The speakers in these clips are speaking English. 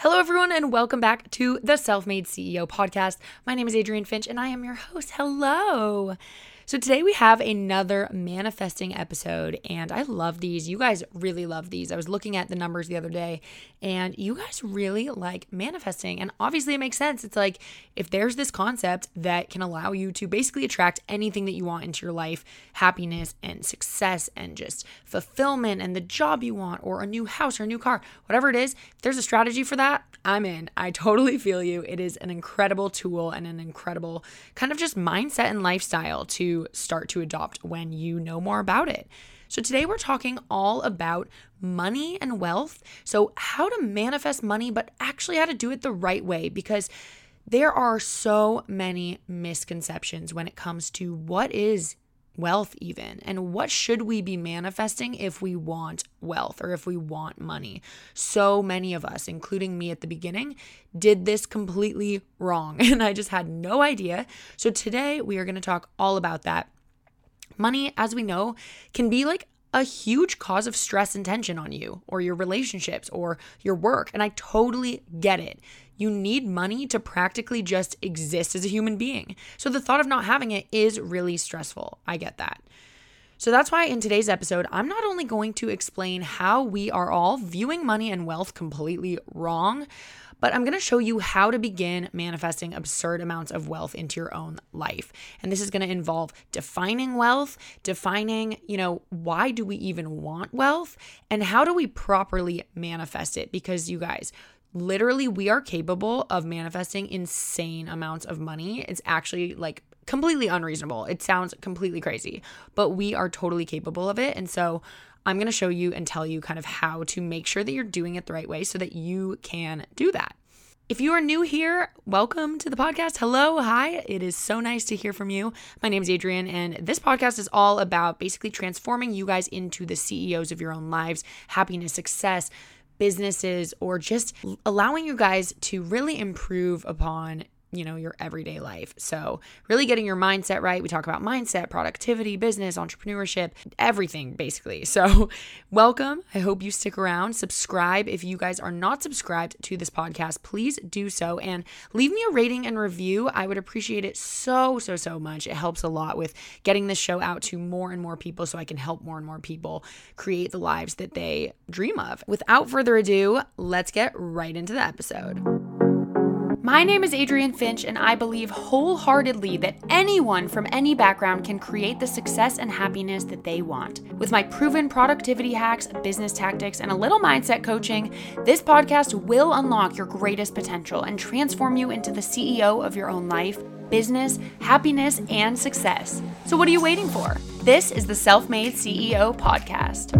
Hello, everyone, and welcome back to the Self Made CEO podcast. My name is Adrienne Finch, and I am your host. Hello. So, today we have another manifesting episode, and I love these. You guys really love these. I was looking at the numbers the other day, and you guys really like manifesting. And obviously, it makes sense. It's like if there's this concept that can allow you to basically attract anything that you want into your life happiness and success and just fulfillment and the job you want, or a new house or a new car, whatever it is, if there's a strategy for that, I'm in. I totally feel you. It is an incredible tool and an incredible kind of just mindset and lifestyle to start to adopt when you know more about it. So, today we're talking all about money and wealth. So, how to manifest money, but actually how to do it the right way because there are so many misconceptions when it comes to what is wealth, even, and what should we be manifesting if we want wealth or if we want money. So many of us, including me at the beginning, did this completely wrong, and I just had no idea. So today we are going to talk all about that. Money, as we know, can be like a huge cause of stress and tension on you or your relationships or your work. And I totally get it. You need money to practically just exist as a human being. So the thought of not having it is really stressful. I get that. So that's why in today's episode, I'm not only going to explain how we are all viewing money and wealth completely wrong, but I'm going to show you how to begin manifesting absurd amounts of wealth into your own life. And this is going to involve defining wealth, defining, you know, why do we even want wealth and how do we properly manifest it? Because you guys, literally we are capable of manifesting insane amounts of money. It's actually like completely unreasonable. It sounds completely crazy, but we are totally capable of it. And so I'm going to show you and tell you kind of how to make sure that you're doing it the right way so that you can do that. If you are new here, welcome to the podcast. Hello, hi. It is so nice to hear from you. My name is Adrienne, and this podcast is all about basically transforming you guys into the CEOs of your own lives, happiness, success, businesses, or just allowing you guys to really improve upon you know, your everyday life. So, really getting your mindset right. We talk about mindset, productivity, business, entrepreneurship, everything basically. So, welcome. I hope you stick around. Subscribe if you guys are not subscribed to this podcast, please do so and leave me a rating and review. I would appreciate it so, so, so much. It helps a lot with getting this show out to more and more people so I can help more and more people create the lives that they dream of. Without further ado, let's get right into the episode. My name is Adrienne Finch, and I believe wholeheartedly that anyone from any background can create the success and happiness that they want. With my proven productivity hacks, business tactics, and a little mindset coaching, this podcast will unlock your greatest potential and transform you into the CEO of your own life, business, happiness, and success. So, what are you waiting for? This is the Self Made CEO podcast.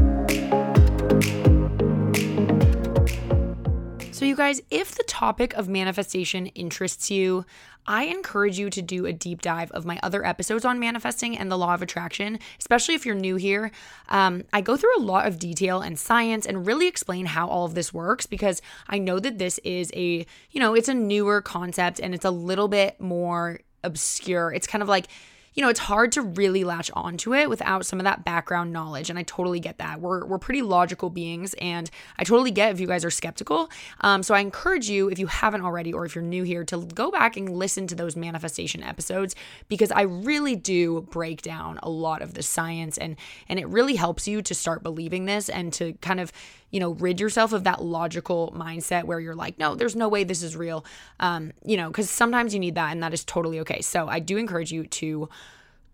So, you guys, if the topic of manifestation interests you, I encourage you to do a deep dive of my other episodes on manifesting and the law of attraction, especially if you're new here. Um, I go through a lot of detail and science and really explain how all of this works because I know that this is a, you know, it's a newer concept and it's a little bit more obscure. It's kind of like, you know, it's hard to really latch onto it without some of that background knowledge. And I totally get that. We're, we're pretty logical beings, and I totally get if you guys are skeptical. Um, so I encourage you, if you haven't already, or if you're new here, to go back and listen to those manifestation episodes because I really do break down a lot of the science and and it really helps you to start believing this and to kind of you know, rid yourself of that logical mindset where you're like, no, there's no way this is real. Um, you know, because sometimes you need that and that is totally okay. So I do encourage you to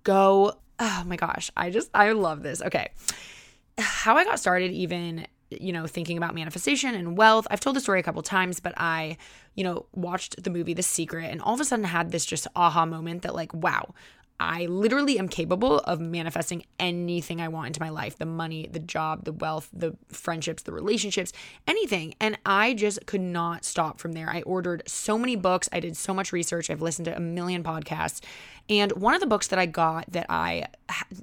go. Oh my gosh, I just, I love this. Okay. How I got started, even you know, thinking about manifestation and wealth. I've told the story a couple times, but I, you know, watched the movie The Secret and all of a sudden had this just aha moment that, like, wow, I literally am capable of manifesting anything I want into my life the money, the job, the wealth, the friendships, the relationships, anything. And I just could not stop from there. I ordered so many books, I did so much research, I've listened to a million podcasts. And one of the books that I got that I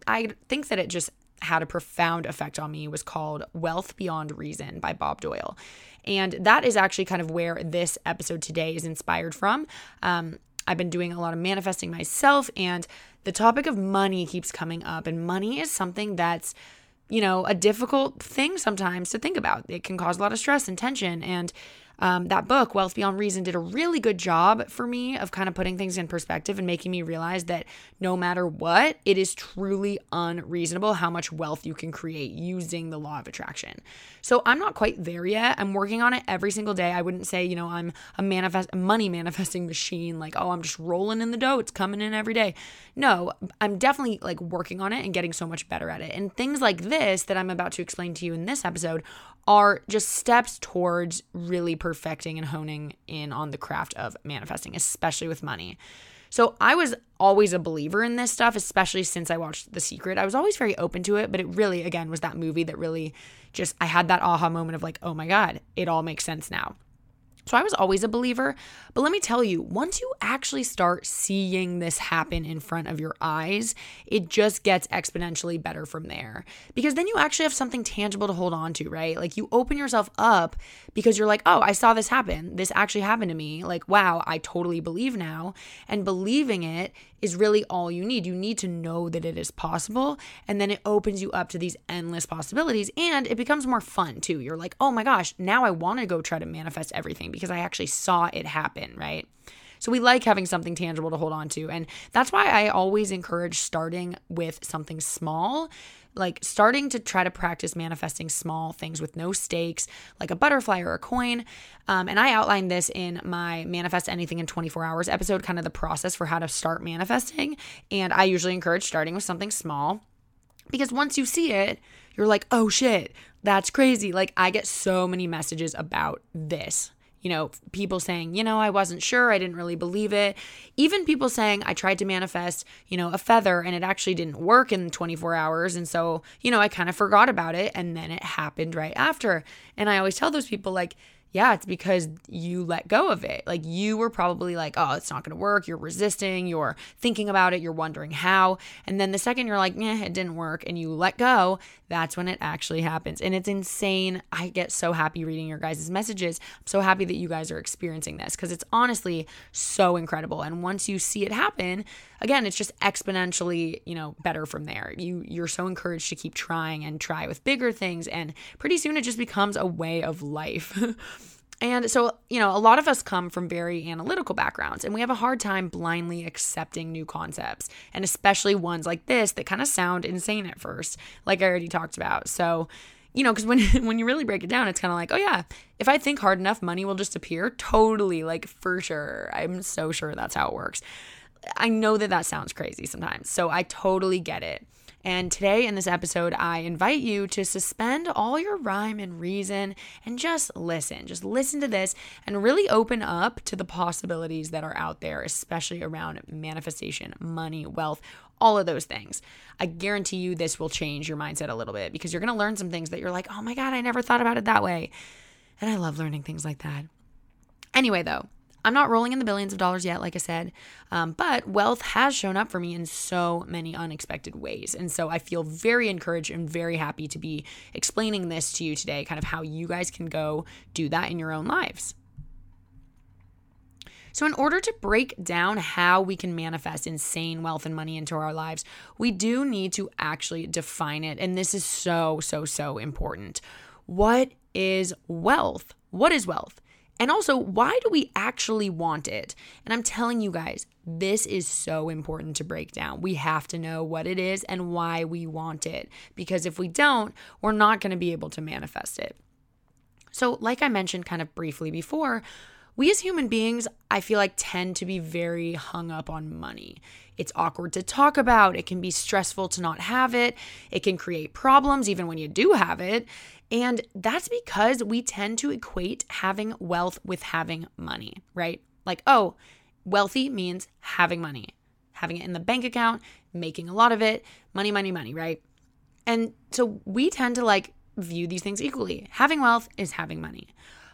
I think that it just had a profound effect on me was called Wealth Beyond Reason by Bob Doyle. And that is actually kind of where this episode today is inspired from. Um, I've been doing a lot of manifesting myself, and the topic of money keeps coming up. And money is something that's, you know, a difficult thing sometimes to think about. It can cause a lot of stress and tension. And um, that book, Wealth Beyond Reason, did a really good job for me of kind of putting things in perspective and making me realize that no matter what, it is truly unreasonable how much wealth you can create using the law of attraction. So I'm not quite there yet. I'm working on it every single day. I wouldn't say, you know, I'm a manifest money manifesting machine, like, oh, I'm just rolling in the dough, it's coming in every day. No, I'm definitely like working on it and getting so much better at it. And things like this that I'm about to explain to you in this episode are just steps towards really perfecting and honing in on the craft of manifesting, especially with money. So I was always a believer in this stuff, especially since I watched The Secret. I was always very open to it, but it really, again, was that movie that really just, I had that aha moment of like, oh my God, it all makes sense now. So I was always a believer. But let me tell you, once you actually start seeing this happen in front of your eyes, it just gets exponentially better from there. Because then you actually have something tangible to hold on to, right? Like you open yourself up because you're like, oh, I saw this happen. This actually happened to me. Like, wow, I totally believe now. And believing it is really all you need. You need to know that it is possible. And then it opens you up to these endless possibilities and it becomes more fun too. You're like, oh my gosh, now I want to go try to manifest everything because I actually saw it happen, right? So we like having something tangible to hold on to. And that's why I always encourage starting with something small like starting to try to practice manifesting small things with no stakes, like a butterfly or a coin. Um, and I outlined this in my Manifest Anything in 24 Hours episode, kind of the process for how to start manifesting. And I usually encourage starting with something small because once you see it, you're like, oh shit, that's crazy. Like, I get so many messages about this you know, people saying, you know, I wasn't sure, I didn't really believe it. Even people saying, I tried to manifest, you know, a feather and it actually didn't work in 24 hours. And so, you know, I kind of forgot about it and then it happened right after. And I always tell those people, like, yeah, it's because you let go of it. Like you were probably like, oh, it's not going to work. You're resisting, you're thinking about it, you're wondering how. And then the second you're like, yeah, it didn't work, and you let go, that's when it actually happens. And it's insane. I get so happy reading your guys' messages. I'm so happy that you guys are experiencing this because it's honestly so incredible. And once you see it happen, again, it's just exponentially, you know, better from there. You you're so encouraged to keep trying and try with bigger things and pretty soon it just becomes a way of life. And so, you know, a lot of us come from very analytical backgrounds and we have a hard time blindly accepting new concepts, and especially ones like this that kind of sound insane at first, like I already talked about. So, you know, because when when you really break it down, it's kind of like, oh yeah, if I think hard enough, money will just appear. Totally, like for sure. I'm so sure that's how it works. I know that that sounds crazy sometimes. So I totally get it. And today in this episode, I invite you to suspend all your rhyme and reason and just listen. Just listen to this and really open up to the possibilities that are out there, especially around manifestation, money, wealth, all of those things. I guarantee you this will change your mindset a little bit because you're going to learn some things that you're like, oh my God, I never thought about it that way. And I love learning things like that. Anyway, though, I'm not rolling in the billions of dollars yet, like I said, um, but wealth has shown up for me in so many unexpected ways. And so I feel very encouraged and very happy to be explaining this to you today, kind of how you guys can go do that in your own lives. So, in order to break down how we can manifest insane wealth and money into our lives, we do need to actually define it. And this is so, so, so important. What is wealth? What is wealth? And also, why do we actually want it? And I'm telling you guys, this is so important to break down. We have to know what it is and why we want it. Because if we don't, we're not going to be able to manifest it. So, like I mentioned kind of briefly before, we as human beings, I feel like, tend to be very hung up on money. It's awkward to talk about. It can be stressful to not have it. It can create problems even when you do have it. And that's because we tend to equate having wealth with having money, right? Like, oh, wealthy means having money, having it in the bank account, making a lot of it, money, money, money, right? And so we tend to like view these things equally. Having wealth is having money.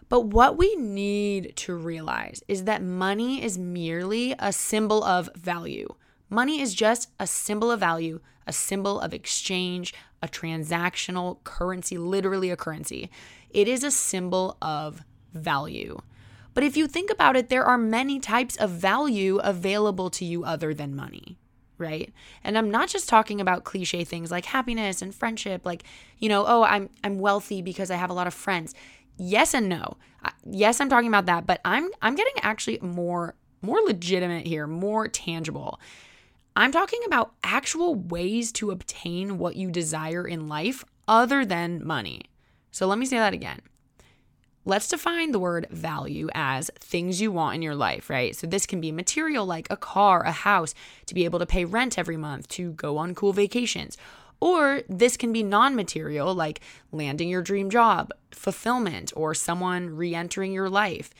But what we need to realize is that money is merely a symbol of value. Money is just a symbol of value, a symbol of exchange, a transactional currency, literally a currency. It is a symbol of value. But if you think about it, there are many types of value available to you other than money, right? And I'm not just talking about cliche things like happiness and friendship, like, you know, oh, I'm I'm wealthy because I have a lot of friends. yes and no. Yes, I'm talking about that, but I'm I'm getting actually more more legitimate here, more tangible. I'm talking about actual ways to obtain what you desire in life other than money. So let me say that again. Let's define the word value as things you want in your life, right? So this can be material like a car, a house, to be able to pay rent every month, to go on cool vacations. Or this can be non material like landing your dream job, fulfillment, or someone re entering your life.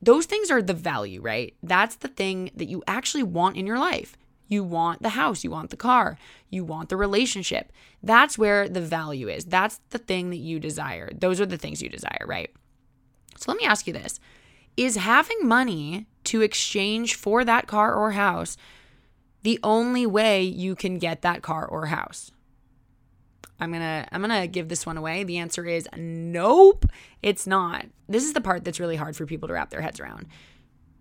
Those things are the value, right? That's the thing that you actually want in your life. You want the house, you want the car, you want the relationship. That's where the value is. That's the thing that you desire. Those are the things you desire, right? So let me ask you this Is having money to exchange for that car or house the only way you can get that car or house? I'm going to I'm going to give this one away. The answer is nope, it's not. This is the part that's really hard for people to wrap their heads around.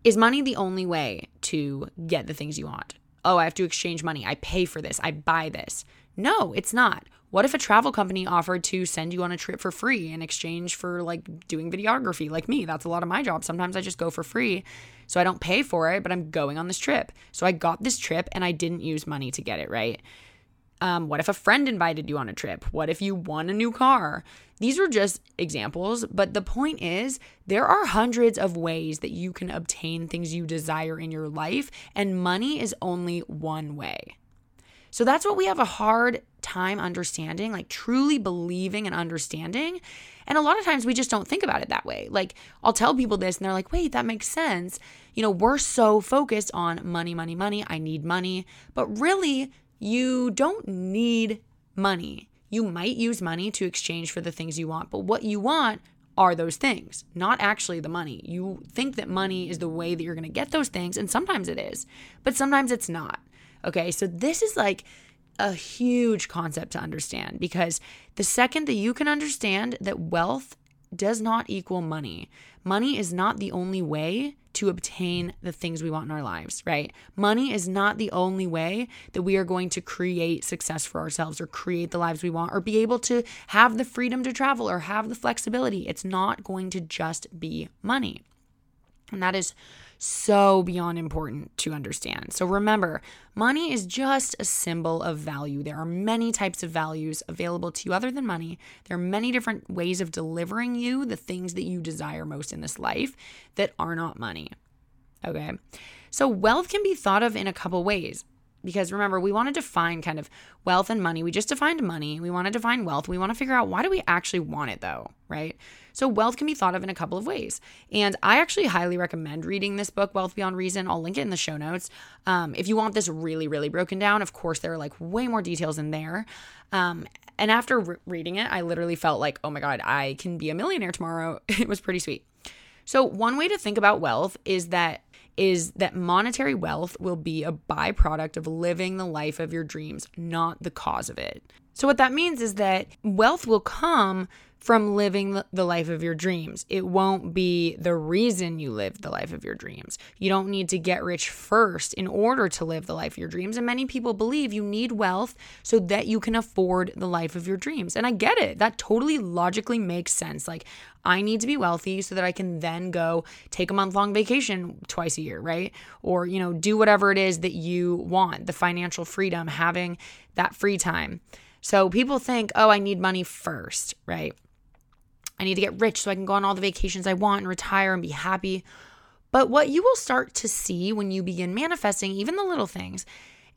Is money the only way to get the things you want? Oh, I have to exchange money. I pay for this. I buy this. No, it's not. What if a travel company offered to send you on a trip for free in exchange for like doing videography like me? That's a lot of my job. Sometimes I just go for free. So I don't pay for it, but I'm going on this trip. So I got this trip and I didn't use money to get it, right? Um, what if a friend invited you on a trip? What if you won a new car? These are just examples, but the point is there are hundreds of ways that you can obtain things you desire in your life, and money is only one way. So that's what we have a hard time understanding, like truly believing and understanding. And a lot of times we just don't think about it that way. Like I'll tell people this and they're like, wait, that makes sense. You know, we're so focused on money, money, money. I need money. But really, you don't need money. You might use money to exchange for the things you want, but what you want are those things, not actually the money. You think that money is the way that you're going to get those things, and sometimes it is, but sometimes it's not. Okay, so this is like a huge concept to understand because the second that you can understand that wealth does not equal money, money is not the only way to obtain the things we want in our lives, right? Money is not the only way that we are going to create success for ourselves or create the lives we want or be able to have the freedom to travel or have the flexibility. It's not going to just be money. And that is so beyond important to understand. So remember, money is just a symbol of value. There are many types of values available to you other than money. There are many different ways of delivering you the things that you desire most in this life that are not money. Okay. So wealth can be thought of in a couple ways because remember we want to define kind of wealth and money. We just defined money. We want to define wealth. We want to figure out why do we actually want it though right? So wealth can be thought of in a couple of ways. And i actually highly recommend reading this book wealth beyond reason. I'll link it in the show notes. Um, if you want this really really broken down of course there are like way more details in there. Um, and after re- reading it i literally felt like oh my god i can be a millionaire tomorrow. It was pretty sweet. So one way to think about wealth is that is that monetary wealth will be a byproduct of living the life of your dreams, not the cause of it. So, what that means is that wealth will come from living the life of your dreams. It won't be the reason you live the life of your dreams. You don't need to get rich first in order to live the life of your dreams. And many people believe you need wealth so that you can afford the life of your dreams. And I get it. That totally logically makes sense. Like, I need to be wealthy so that I can then go take a month long vacation twice a year, right? Or, you know, do whatever it is that you want, the financial freedom, having that free time. So people think, oh, I need money first, right? I need to get rich so I can go on all the vacations I want and retire and be happy. But what you will start to see when you begin manifesting even the little things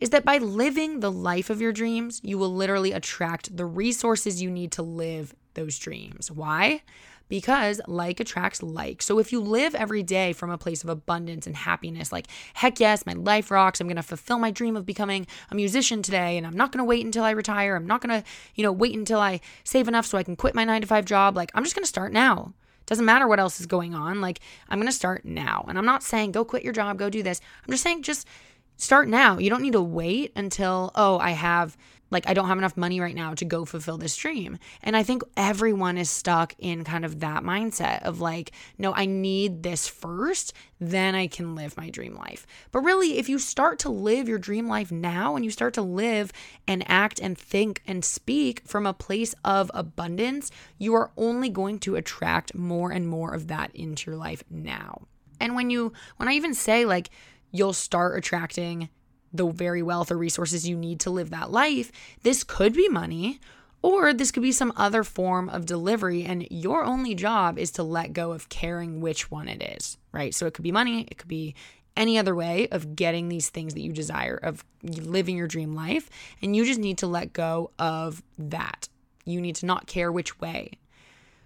is that by living the life of your dreams, you will literally attract the resources you need to live those dreams. Why? Because like attracts like. So if you live every day from a place of abundance and happiness, like, heck yes, my life rocks. I'm going to fulfill my dream of becoming a musician today. And I'm not going to wait until I retire. I'm not going to, you know, wait until I save enough so I can quit my nine to five job. Like, I'm just going to start now. Doesn't matter what else is going on. Like, I'm going to start now. And I'm not saying go quit your job, go do this. I'm just saying just start now. You don't need to wait until, oh, I have like I don't have enough money right now to go fulfill this dream. And I think everyone is stuck in kind of that mindset of like, no, I need this first, then I can live my dream life. But really, if you start to live your dream life now and you start to live and act and think and speak from a place of abundance, you are only going to attract more and more of that into your life now. And when you when I even say like you'll start attracting the very wealth or resources you need to live that life, this could be money or this could be some other form of delivery. And your only job is to let go of caring which one it is, right? So it could be money, it could be any other way of getting these things that you desire, of living your dream life. And you just need to let go of that. You need to not care which way.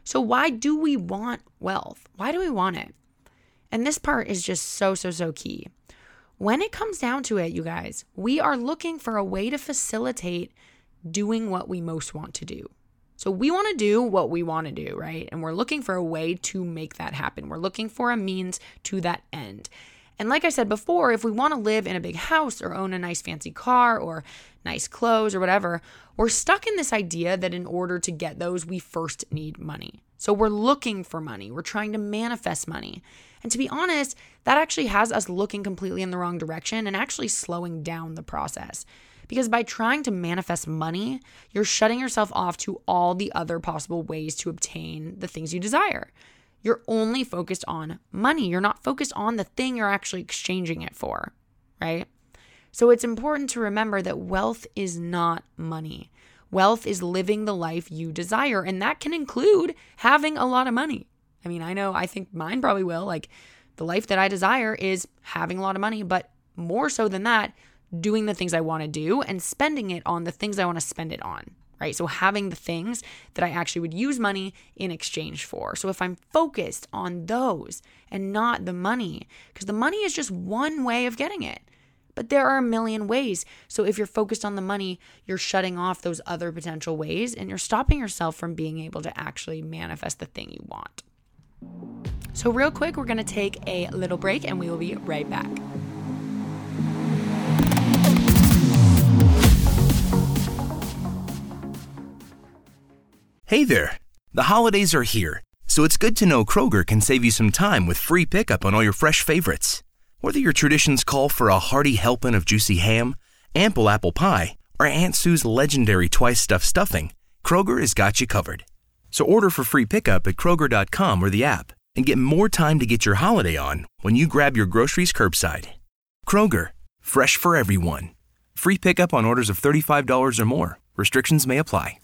So, why do we want wealth? Why do we want it? And this part is just so, so, so key. When it comes down to it, you guys, we are looking for a way to facilitate doing what we most want to do. So we want to do what we want to do, right? And we're looking for a way to make that happen. We're looking for a means to that end. And like I said before, if we want to live in a big house or own a nice fancy car or nice clothes or whatever, we're stuck in this idea that in order to get those, we first need money. So we're looking for money, we're trying to manifest money. And to be honest, that actually has us looking completely in the wrong direction and actually slowing down the process. Because by trying to manifest money, you're shutting yourself off to all the other possible ways to obtain the things you desire. You're only focused on money. You're not focused on the thing you're actually exchanging it for, right? So it's important to remember that wealth is not money. Wealth is living the life you desire, and that can include having a lot of money. I mean, I know I think mine probably will. Like the life that I desire is having a lot of money, but more so than that, doing the things I want to do and spending it on the things I want to spend it on. Right. So having the things that I actually would use money in exchange for. So if I'm focused on those and not the money, because the money is just one way of getting it. But there are a million ways. So if you're focused on the money, you're shutting off those other potential ways and you're stopping yourself from being able to actually manifest the thing you want. So, real quick, we're going to take a little break and we will be right back. Hey there! The holidays are here, so it's good to know Kroger can save you some time with free pickup on all your fresh favorites. Whether your traditions call for a hearty helping of juicy ham, ample apple pie, or Aunt Sue's legendary twice stuffed stuffing, Kroger has got you covered. So order for free pickup at Kroger.com or the app and get more time to get your holiday on when you grab your groceries curbside. Kroger, fresh for everyone. Free pickup on orders of $35 or more. Restrictions may apply.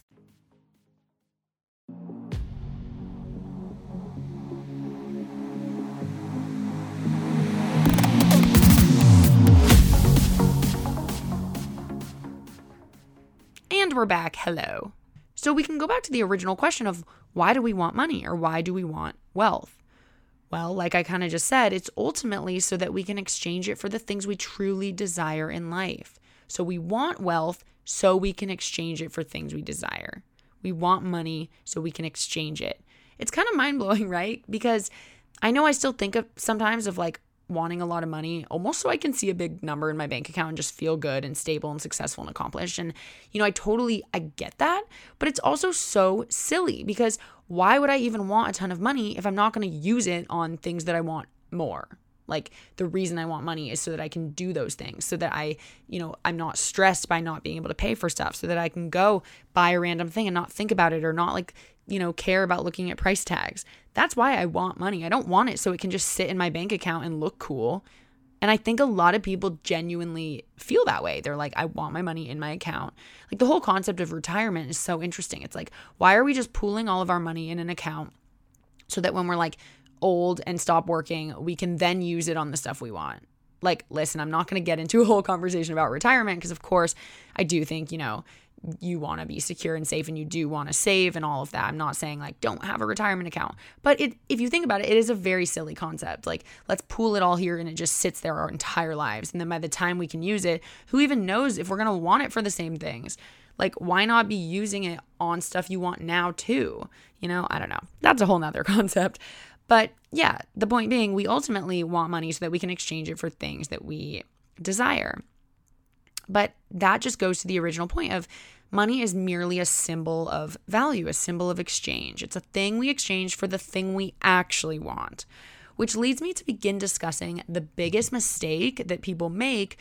And we're back. Hello. So we can go back to the original question of why do we want money or why do we want wealth? Well, like I kind of just said, it's ultimately so that we can exchange it for the things we truly desire in life. So we want wealth so we can exchange it for things we desire. We want money so we can exchange it. It's kind of mind blowing, right? Because I know I still think of sometimes of like, wanting a lot of money almost so I can see a big number in my bank account and just feel good and stable and successful and accomplished. And, you know, I totally, I get that, but it's also so silly because why would I even want a ton of money if I'm not going to use it on things that I want more? Like the reason I want money is so that I can do those things, so that I, you know, I'm not stressed by not being able to pay for stuff, so that I can go buy a random thing and not think about it or not like you know, care about looking at price tags. That's why I want money. I don't want it so it can just sit in my bank account and look cool. And I think a lot of people genuinely feel that way. They're like, I want my money in my account. Like the whole concept of retirement is so interesting. It's like, why are we just pooling all of our money in an account so that when we're like old and stop working, we can then use it on the stuff we want? Like, listen, I'm not going to get into a whole conversation about retirement because, of course, I do think, you know, you want to be secure and safe and you do want to save and all of that. I'm not saying like don't have a retirement account. But it if you think about it, it is a very silly concept. Like let's pool it all here and it just sits there our entire lives. And then by the time we can use it, who even knows if we're going to want it for the same things? Like why not be using it on stuff you want now too? You know, I don't know. That's a whole nother concept. But yeah, the point being we ultimately want money so that we can exchange it for things that we desire. But that just goes to the original point of money is merely a symbol of value, a symbol of exchange. It's a thing we exchange for the thing we actually want, which leads me to begin discussing the biggest mistake that people make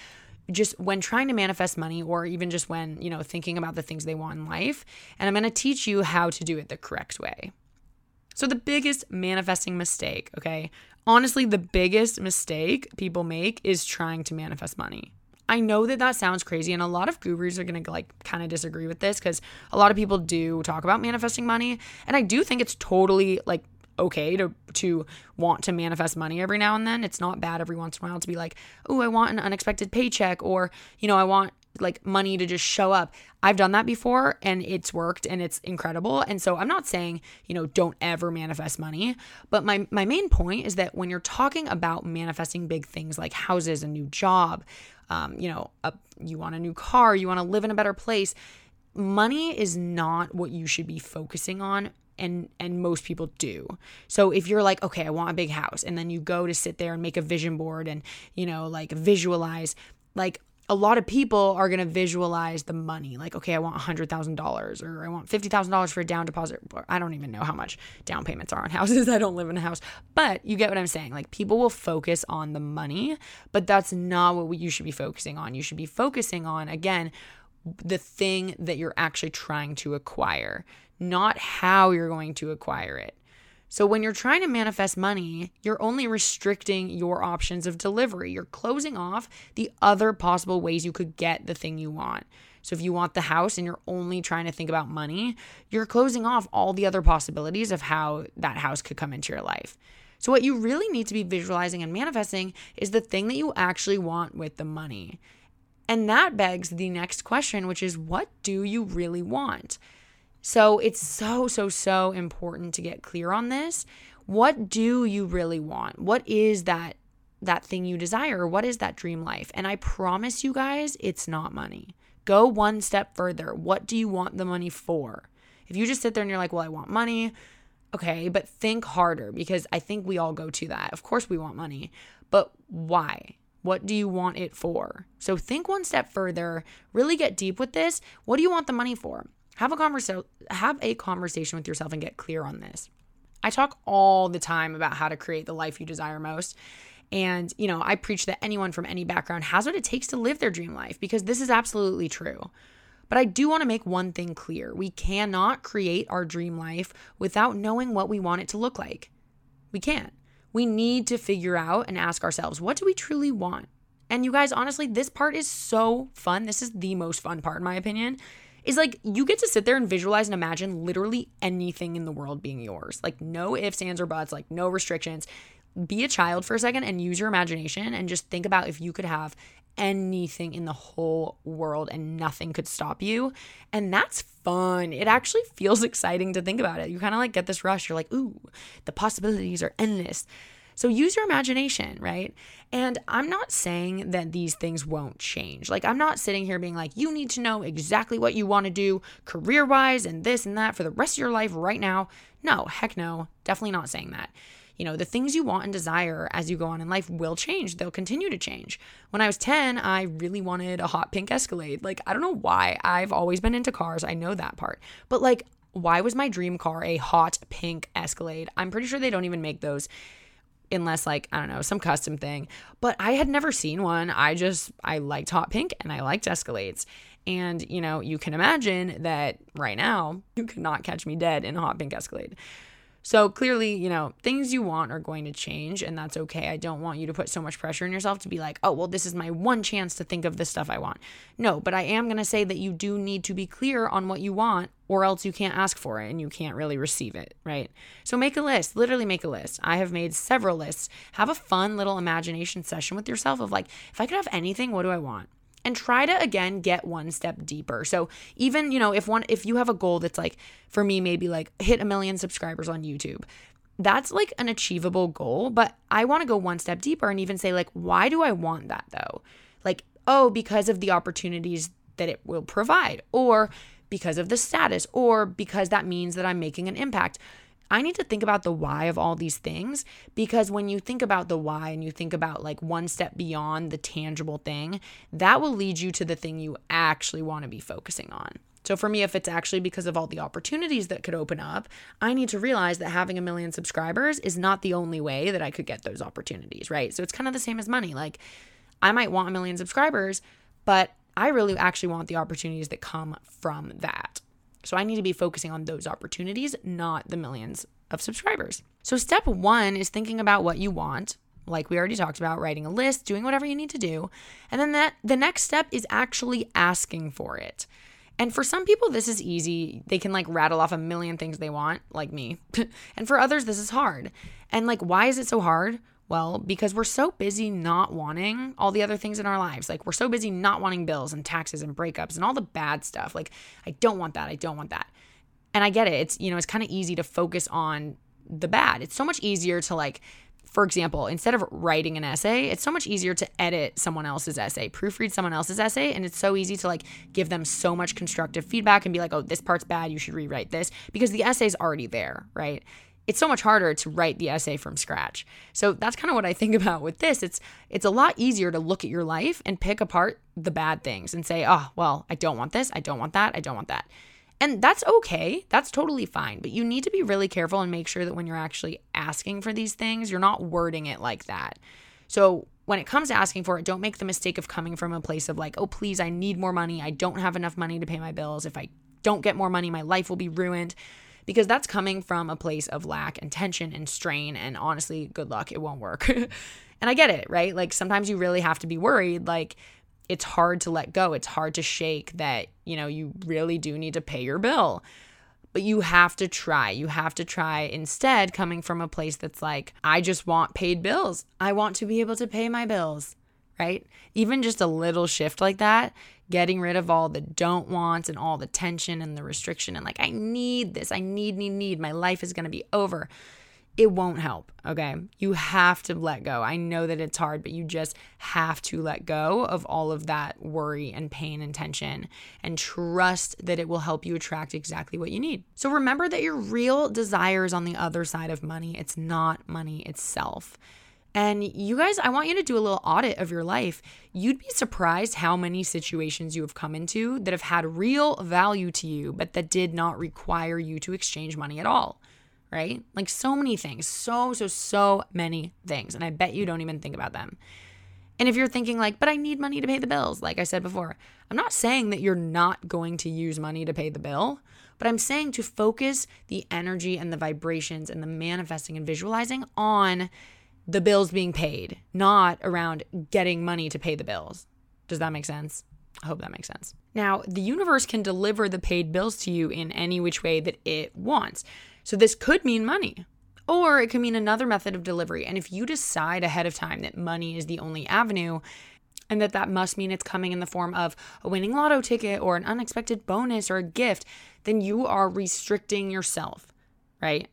just when trying to manifest money or even just when, you know, thinking about the things they want in life. And I'm going to teach you how to do it the correct way. So, the biggest manifesting mistake, okay? Honestly, the biggest mistake people make is trying to manifest money. I know that that sounds crazy, and a lot of gurus are gonna like kind of disagree with this because a lot of people do talk about manifesting money, and I do think it's totally like okay to to want to manifest money every now and then. It's not bad every once in a while to be like, "Oh, I want an unexpected paycheck," or you know, I want like money to just show up. I've done that before and it's worked and it's incredible. And so I'm not saying, you know, don't ever manifest money, but my my main point is that when you're talking about manifesting big things like houses, a new job, um, you know, a, you want a new car, you want to live in a better place, money is not what you should be focusing on and and most people do. So if you're like, okay, I want a big house and then you go to sit there and make a vision board and, you know, like visualize like a lot of people are going to visualize the money like okay i want $100000 or i want $50000 for a down deposit i don't even know how much down payments are on houses. I don't live in a house. But you get what i'm saying. Like people will focus on the money but that's not what you should be focusing on. You should be focusing on again the thing that you're actually trying to acquire not how you're going to acquire it so when you're trying to manifest money, you're only restricting your options of delivery. You're closing off the other possible ways you could get the thing you want. So if you want the house and you're only trying to think about money, you're closing off all the other possibilities of how that house could come into your life. So what you really need to be visualizing and manifesting is the thing that you actually want with the money. And that begs the next question, which is what do you really want? So it's so, so, so important to get clear on this. What do you really want? What is that that thing you desire? What is that dream life? And I promise you guys, it's not money. Go one step further. What do you want the money for? If you just sit there and you're like, well, I want money, okay, but think harder because I think we all go to that. Of course, we want money, but why? What do you want it for? So think one step further, really get deep with this. What do you want the money for? Have a conversation have a conversation with yourself and get clear on this. I talk all the time about how to create the life you desire most. And, you know, I preach that anyone from any background has what it takes to live their dream life because this is absolutely true. But I do want to make one thing clear we cannot create our dream life without knowing what we want it to look like. We can't. We need to figure out and ask ourselves, what do we truly want? And you guys, honestly, this part is so fun. This is the most fun part, in my opinion, is like you get to sit there and visualize and imagine literally anything in the world being yours. Like no ifs, ands, or buts, like no restrictions. Be a child for a second and use your imagination and just think about if you could have anything in the whole world and nothing could stop you. And that's fun. It actually feels exciting to think about it. You kind of like get this rush. You're like, ooh, the possibilities are endless. So use your imagination, right? And I'm not saying that these things won't change. Like, I'm not sitting here being like, you need to know exactly what you want to do career wise and this and that for the rest of your life right now. No, heck no. Definitely not saying that. You know, the things you want and desire as you go on in life will change. They'll continue to change. When I was 10, I really wanted a hot pink Escalade. Like, I don't know why. I've always been into cars. I know that part. But, like, why was my dream car a hot pink Escalade? I'm pretty sure they don't even make those unless like I don't know some custom thing. But I had never seen one. I just I liked hot pink and I liked Escalades. And you know you can imagine that right now you could not catch me dead in a hot pink Escalade. So clearly, you know, things you want are going to change, and that's okay. I don't want you to put so much pressure on yourself to be like, oh, well, this is my one chance to think of the stuff I want. No, but I am going to say that you do need to be clear on what you want, or else you can't ask for it and you can't really receive it, right? So make a list, literally make a list. I have made several lists. Have a fun little imagination session with yourself of like, if I could have anything, what do I want? And try to again get one step deeper. So even, you know, if one if you have a goal that's like for me maybe like hit a million subscribers on YouTube, that's like an achievable goal, but I want to go one step deeper and even say like why do I want that though? Like, oh, because of the opportunities that it will provide or because of the status or because that means that I'm making an impact. I need to think about the why of all these things because when you think about the why and you think about like one step beyond the tangible thing, that will lead you to the thing you actually want to be focusing on. So for me, if it's actually because of all the opportunities that could open up, I need to realize that having a million subscribers is not the only way that I could get those opportunities, right? So it's kind of the same as money. Like I might want a million subscribers, but I really actually want the opportunities that come from that. So I need to be focusing on those opportunities, not the millions of subscribers. So step one is thinking about what you want. Like we already talked about, writing a list, doing whatever you need to do. And then that the next step is actually asking for it. And for some people, this is easy. They can like rattle off a million things they want, like me. and for others, this is hard. And like, why is it so hard? Well, because we're so busy not wanting all the other things in our lives. Like, we're so busy not wanting bills and taxes and breakups and all the bad stuff. Like, I don't want that. I don't want that. And I get it. It's, you know, it's kind of easy to focus on the bad. It's so much easier to, like, for example, instead of writing an essay, it's so much easier to edit someone else's essay, proofread someone else's essay, and it's so easy to like give them so much constructive feedback and be like, "Oh, this part's bad, you should rewrite this," because the essay's already there, right? It's so much harder to write the essay from scratch. So that's kind of what I think about with this. It's it's a lot easier to look at your life and pick apart the bad things and say, "Oh, well, I don't want this. I don't want that. I don't want that." And that's okay. That's totally fine. But you need to be really careful and make sure that when you're actually asking for these things, you're not wording it like that. So when it comes to asking for it, don't make the mistake of coming from a place of like, oh, please, I need more money. I don't have enough money to pay my bills. If I don't get more money, my life will be ruined because that's coming from a place of lack and tension and strain. And honestly, good luck, it won't work. and I get it, right? Like sometimes you really have to be worried. Like it's hard to let go, it's hard to shake that, you know, you really do need to pay your bill. But you have to try. You have to try instead coming from a place that's like, I just want paid bills. I want to be able to pay my bills right? Even just a little shift like that, getting rid of all the don't wants and all the tension and the restriction and like, I need this, I need, need, need, my life is gonna be over. It won't help, okay? You have to let go. I know that it's hard, but you just have to let go of all of that worry and pain and tension and trust that it will help you attract exactly what you need. So remember that your real desire is on the other side of money. It's not money itself. And you guys, I want you to do a little audit of your life. You'd be surprised how many situations you have come into that have had real value to you, but that did not require you to exchange money at all, right? Like so many things, so, so, so many things. And I bet you don't even think about them. And if you're thinking, like, but I need money to pay the bills, like I said before, I'm not saying that you're not going to use money to pay the bill, but I'm saying to focus the energy and the vibrations and the manifesting and visualizing on the bills being paid, not around getting money to pay the bills. Does that make sense? I hope that makes sense. Now, the universe can deliver the paid bills to you in any which way that it wants. So, this could mean money, or it could mean another method of delivery. And if you decide ahead of time that money is the only avenue, and that that must mean it's coming in the form of a winning lotto ticket or an unexpected bonus or a gift, then you are restricting yourself, right?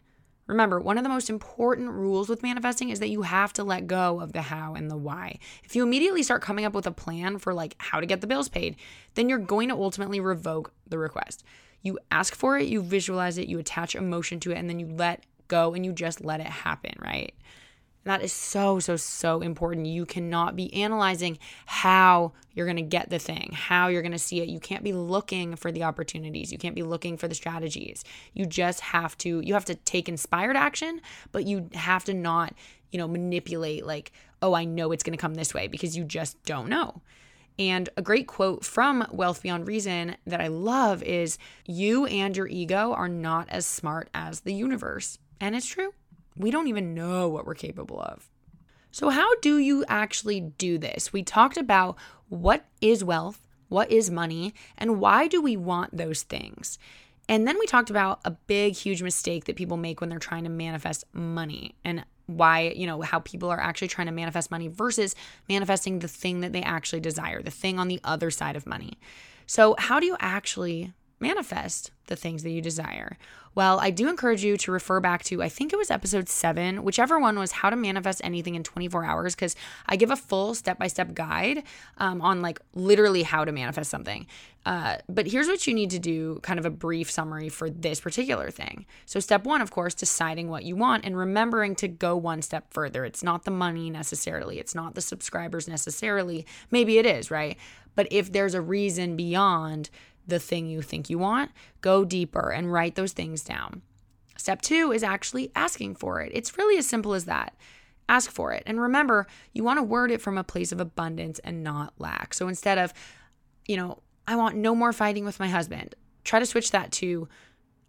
Remember, one of the most important rules with manifesting is that you have to let go of the how and the why. If you immediately start coming up with a plan for like how to get the bills paid, then you're going to ultimately revoke the request. You ask for it, you visualize it, you attach emotion to it, and then you let go and you just let it happen, right? That is so, so, so important. You cannot be analyzing how you're going to get the thing, how you're going to see it. You can't be looking for the opportunities. You can't be looking for the strategies. You just have to, you have to take inspired action, but you have to not, you know, manipulate like, oh, I know it's going to come this way because you just don't know. And a great quote from Wealth Beyond Reason that I love is You and your ego are not as smart as the universe. And it's true. We don't even know what we're capable of. So, how do you actually do this? We talked about what is wealth, what is money, and why do we want those things? And then we talked about a big, huge mistake that people make when they're trying to manifest money and why, you know, how people are actually trying to manifest money versus manifesting the thing that they actually desire, the thing on the other side of money. So, how do you actually manifest the things that you desire? Well, I do encourage you to refer back to, I think it was episode seven, whichever one was how to manifest anything in 24 hours, because I give a full step by step guide um, on like literally how to manifest something. Uh, but here's what you need to do kind of a brief summary for this particular thing. So, step one, of course, deciding what you want and remembering to go one step further. It's not the money necessarily, it's not the subscribers necessarily. Maybe it is, right? But if there's a reason beyond the thing you think you want, go deeper and write those things down. Step two is actually asking for it. It's really as simple as that. Ask for it. And remember, you want to word it from a place of abundance and not lack. So instead of, you know, I want no more fighting with my husband, try to switch that to,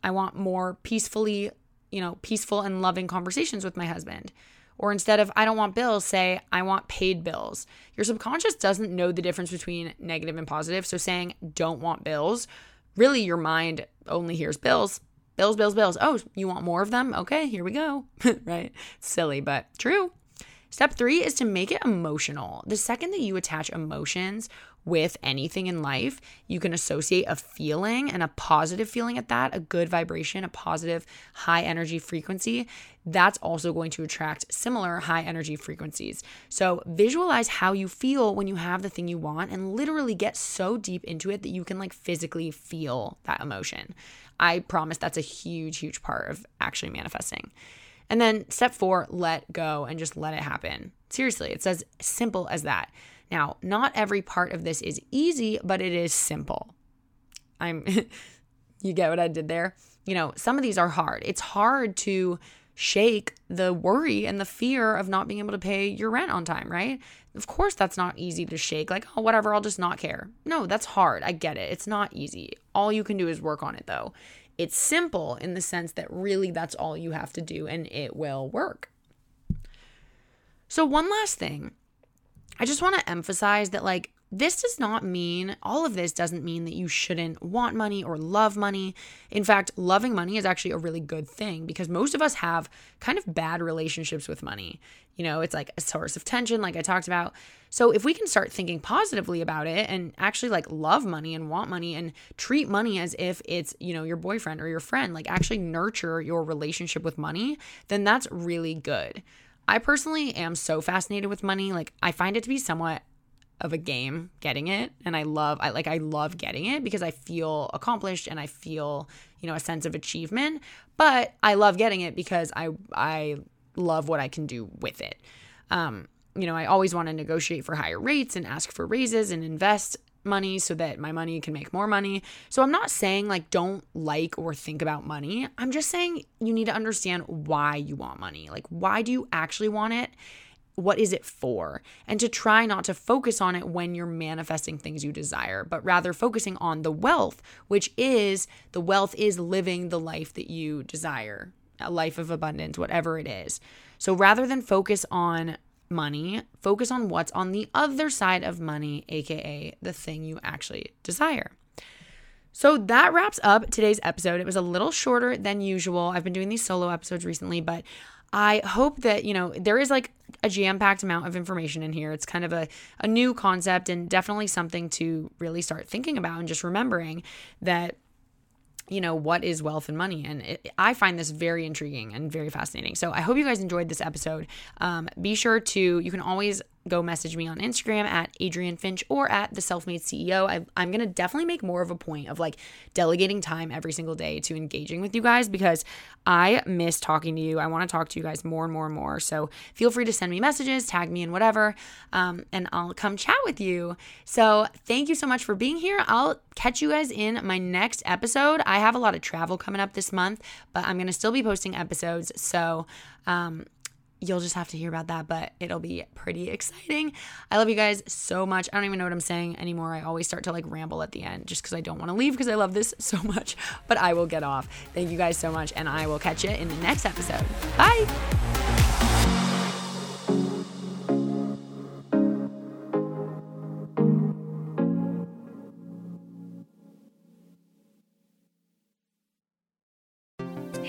I want more peacefully, you know, peaceful and loving conversations with my husband. Or instead of I don't want bills, say I want paid bills. Your subconscious doesn't know the difference between negative and positive. So saying don't want bills, really your mind only hears bills. Bills, bills, bills. Oh, you want more of them? Okay, here we go. right? Silly, but true. Step three is to make it emotional. The second that you attach emotions with anything in life, you can associate a feeling and a positive feeling at that, a good vibration, a positive high energy frequency. That's also going to attract similar high energy frequencies. So visualize how you feel when you have the thing you want and literally get so deep into it that you can like physically feel that emotion. I promise that's a huge, huge part of actually manifesting. And then step four, let go and just let it happen. Seriously, it's as simple as that. Now, not every part of this is easy, but it is simple. I'm, you get what I did there? You know, some of these are hard. It's hard to shake the worry and the fear of not being able to pay your rent on time, right? Of course, that's not easy to shake. Like, oh, whatever, I'll just not care. No, that's hard. I get it. It's not easy. All you can do is work on it, though. It's simple in the sense that really that's all you have to do and it will work. So, one last thing I just want to emphasize that, like, this does not mean, all of this doesn't mean that you shouldn't want money or love money. In fact, loving money is actually a really good thing because most of us have kind of bad relationships with money. You know, it's like a source of tension, like I talked about. So if we can start thinking positively about it and actually like love money and want money and treat money as if it's, you know, your boyfriend or your friend, like actually nurture your relationship with money, then that's really good. I personally am so fascinated with money. Like I find it to be somewhat of a game getting it and I love I like I love getting it because I feel accomplished and I feel, you know, a sense of achievement, but I love getting it because I I love what I can do with it. Um, you know, I always want to negotiate for higher rates and ask for raises and invest money so that my money can make more money. So I'm not saying like don't like or think about money. I'm just saying you need to understand why you want money. Like why do you actually want it? What is it for? And to try not to focus on it when you're manifesting things you desire, but rather focusing on the wealth, which is the wealth is living the life that you desire, a life of abundance, whatever it is. So rather than focus on money, focus on what's on the other side of money, aka the thing you actually desire. So that wraps up today's episode. It was a little shorter than usual. I've been doing these solo episodes recently, but I hope that, you know, there is like a jam packed amount of information in here. It's kind of a, a new concept and definitely something to really start thinking about and just remembering that you know, what is wealth and money? And it, I find this very intriguing and very fascinating. So I hope you guys enjoyed this episode. Um, be sure to, you can always go message me on Instagram at Adrienne Finch or at the Self Made CEO. I, I'm going to definitely make more of a point of like delegating time every single day to engaging with you guys because I miss talking to you. I want to talk to you guys more and more and more. So feel free to send me messages, tag me in whatever, um, and I'll come chat with you. So thank you so much for being here. I'll catch you guys in my next episode. I have a lot of travel coming up this month, but I'm going to still be posting episodes. So, um, you'll just have to hear about that, but it'll be pretty exciting. I love you guys so much. I don't even know what I'm saying anymore. I always start to like ramble at the end just because I don't want to leave because I love this so much, but I will get off. Thank you guys so much, and I will catch you in the next episode. Bye.